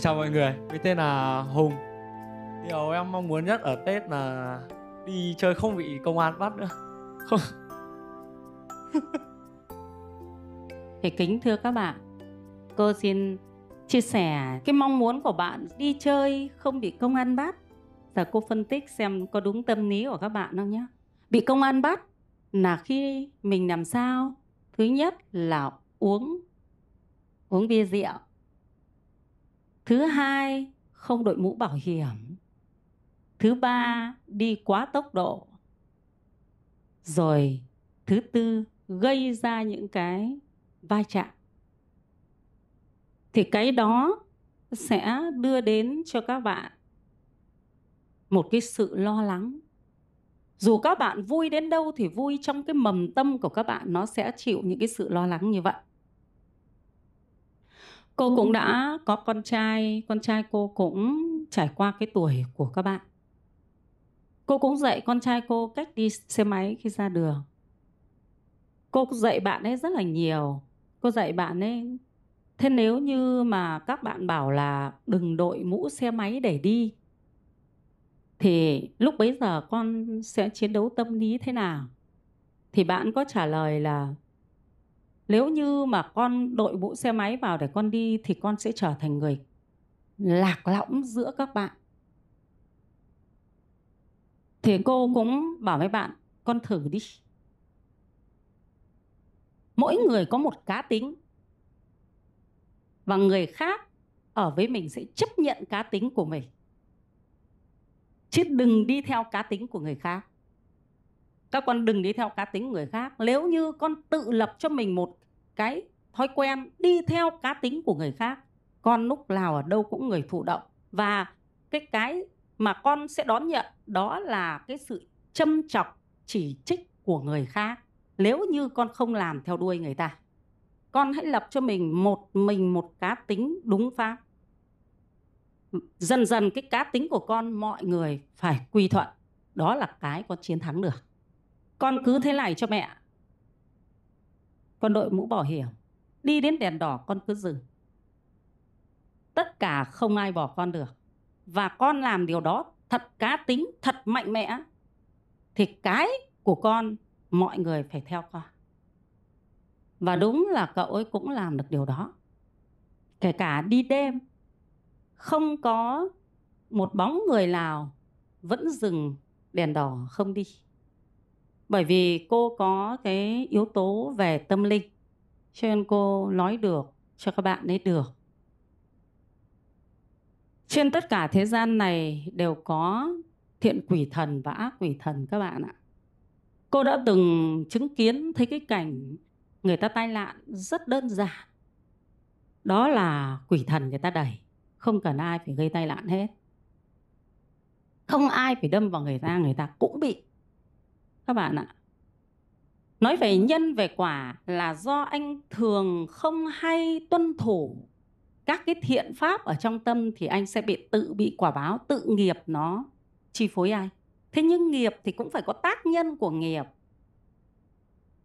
chào mọi người, mình tên là Hùng Điều em mong muốn nhất ở Tết là đi chơi không bị công an bắt nữa Không Thì kính thưa các bạn, cô xin chia sẻ cái mong muốn của bạn đi chơi không bị công an bắt. Giờ cô phân tích xem có đúng tâm lý của các bạn không nhé. Bị công an bắt là khi mình làm sao? Thứ nhất là uống uống bia rượu. Thứ hai, không đội mũ bảo hiểm. Thứ ba, đi quá tốc độ. Rồi thứ tư, gây ra những cái va chạm thì cái đó sẽ đưa đến cho các bạn một cái sự lo lắng dù các bạn vui đến đâu thì vui trong cái mầm tâm của các bạn nó sẽ chịu những cái sự lo lắng như vậy cô cũng đã có con trai con trai cô cũng trải qua cái tuổi của các bạn. Cô cũng dạy con trai cô cách đi xe máy khi ra đường. Cô dạy bạn ấy rất là nhiều. Cô dạy bạn ấy, thế nếu như mà các bạn bảo là đừng đội mũ xe máy để đi, thì lúc bấy giờ con sẽ chiến đấu tâm lý thế nào? Thì bạn có trả lời là nếu như mà con đội mũ xe máy vào để con đi thì con sẽ trở thành người lạc lõng giữa các bạn. Thì cô cũng bảo với bạn, con thử đi. Mỗi người có một cá tính và người khác ở với mình sẽ chấp nhận cá tính của mình. Chứ đừng đi theo cá tính của người khác các con đừng đi theo cá tính người khác. Nếu như con tự lập cho mình một cái thói quen đi theo cá tính của người khác, con lúc nào ở đâu cũng người thụ động. Và cái cái mà con sẽ đón nhận đó là cái sự châm chọc, chỉ trích của người khác. Nếu như con không làm theo đuôi người ta, con hãy lập cho mình một mình một cá tính đúng pháp. Dần dần cái cá tính của con, mọi người phải quy thuận. Đó là cái con chiến thắng được con cứ thế này cho mẹ. Con đội mũ bảo hiểm. Đi đến đèn đỏ, con cứ dừng tất cả không ai bỏ con được. Và con làm điều đó thật cá tính, thật mạnh mẽ. Thì cái của con, mọi người phải theo con. Và đúng là cậu ấy cũng làm được điều đó. Kể cả đi đêm, không có một bóng người nào vẫn dừng đèn đỏ không đi bởi vì cô có cái yếu tố về tâm linh, cho nên cô nói được cho các bạn ấy được. Trên tất cả thế gian này đều có thiện quỷ thần và ác quỷ thần các bạn ạ. Cô đã từng chứng kiến, thấy cái cảnh người ta tai nạn rất đơn giản. Đó là quỷ thần người ta đẩy, không cần ai phải gây tai nạn hết. Không ai phải đâm vào người ta người ta cũng bị các bạn ạ. Nói về nhân, về quả là do anh thường không hay tuân thủ các cái thiện pháp ở trong tâm thì anh sẽ bị tự bị quả báo, tự nghiệp nó chi phối ai. thế nhưng nghiệp thì cũng phải có tác nhân của nghiệp.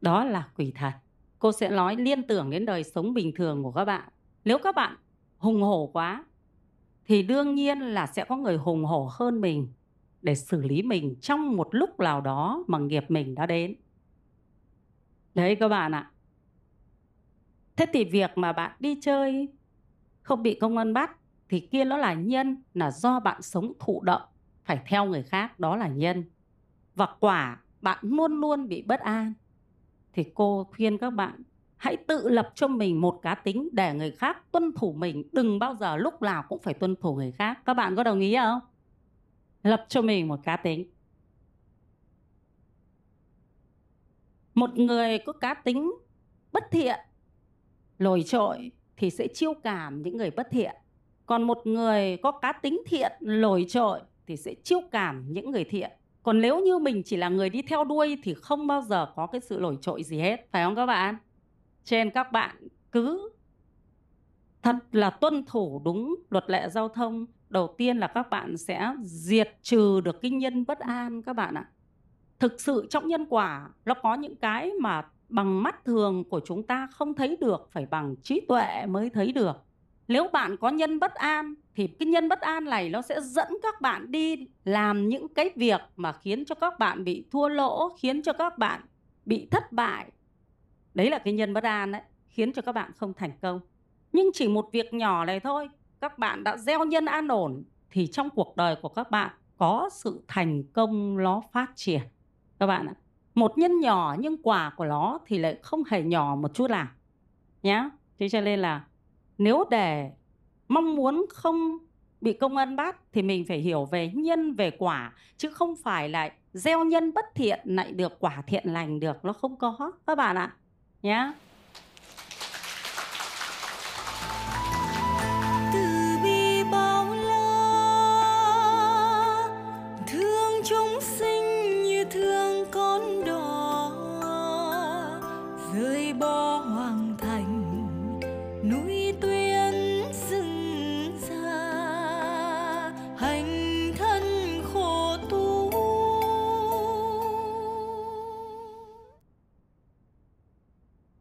Đó là quỷ thần. Cô sẽ nói liên tưởng đến đời sống bình thường của các bạn. Nếu các bạn hùng hổ quá thì đương nhiên là sẽ có người hùng hổ hơn mình để xử lý mình trong một lúc nào đó mà nghiệp mình đã đến. Đấy các bạn ạ. Thế thì việc mà bạn đi chơi không bị công an bắt thì kia nó là nhân, là do bạn sống thụ động, phải theo người khác, đó là nhân. Và quả bạn luôn luôn bị bất an thì cô khuyên các bạn hãy tự lập cho mình một cá tính để người khác tuân thủ mình, đừng bao giờ lúc nào cũng phải tuân thủ người khác. Các bạn có đồng ý không? Lập cho mình một cá tính. Một người có cá tính bất thiện, lồi trội thì sẽ chiêu cảm những người bất thiện. Còn một người có cá tính thiện, lồi trội thì sẽ chiêu cảm những người thiện. Còn nếu như mình chỉ là người đi theo đuôi thì không bao giờ có cái sự lồi trội gì hết, phải không các bạn? Trên các bạn cứ thật là tuân thủ đúng luật lệ giao thông đầu tiên là các bạn sẽ diệt trừ được cái nhân bất an các bạn ạ. Thực sự trong nhân quả, nó có những cái mà bằng mắt thường của chúng ta không thấy được, phải bằng trí tuệ mới thấy được. Nếu bạn có nhân bất an, thì cái nhân bất an này nó sẽ dẫn các bạn đi làm những cái việc mà khiến cho các bạn bị thua lỗ, khiến cho các bạn bị thất bại. Đấy là cái nhân bất an đấy khiến cho các bạn không thành công. Nhưng chỉ một việc nhỏ này thôi các bạn đã gieo nhân an ổn thì trong cuộc đời của các bạn có sự thành công nó phát triển. Các bạn ạ, một nhân nhỏ nhưng quả của nó thì lại không hề nhỏ một chút nào, nhá. Thế cho nên là nếu để mong muốn không bị công an bắt thì mình phải hiểu về nhân, về quả, chứ không phải là gieo nhân bất thiện lại được quả thiện lành được, nó không có, các bạn ạ, nhá.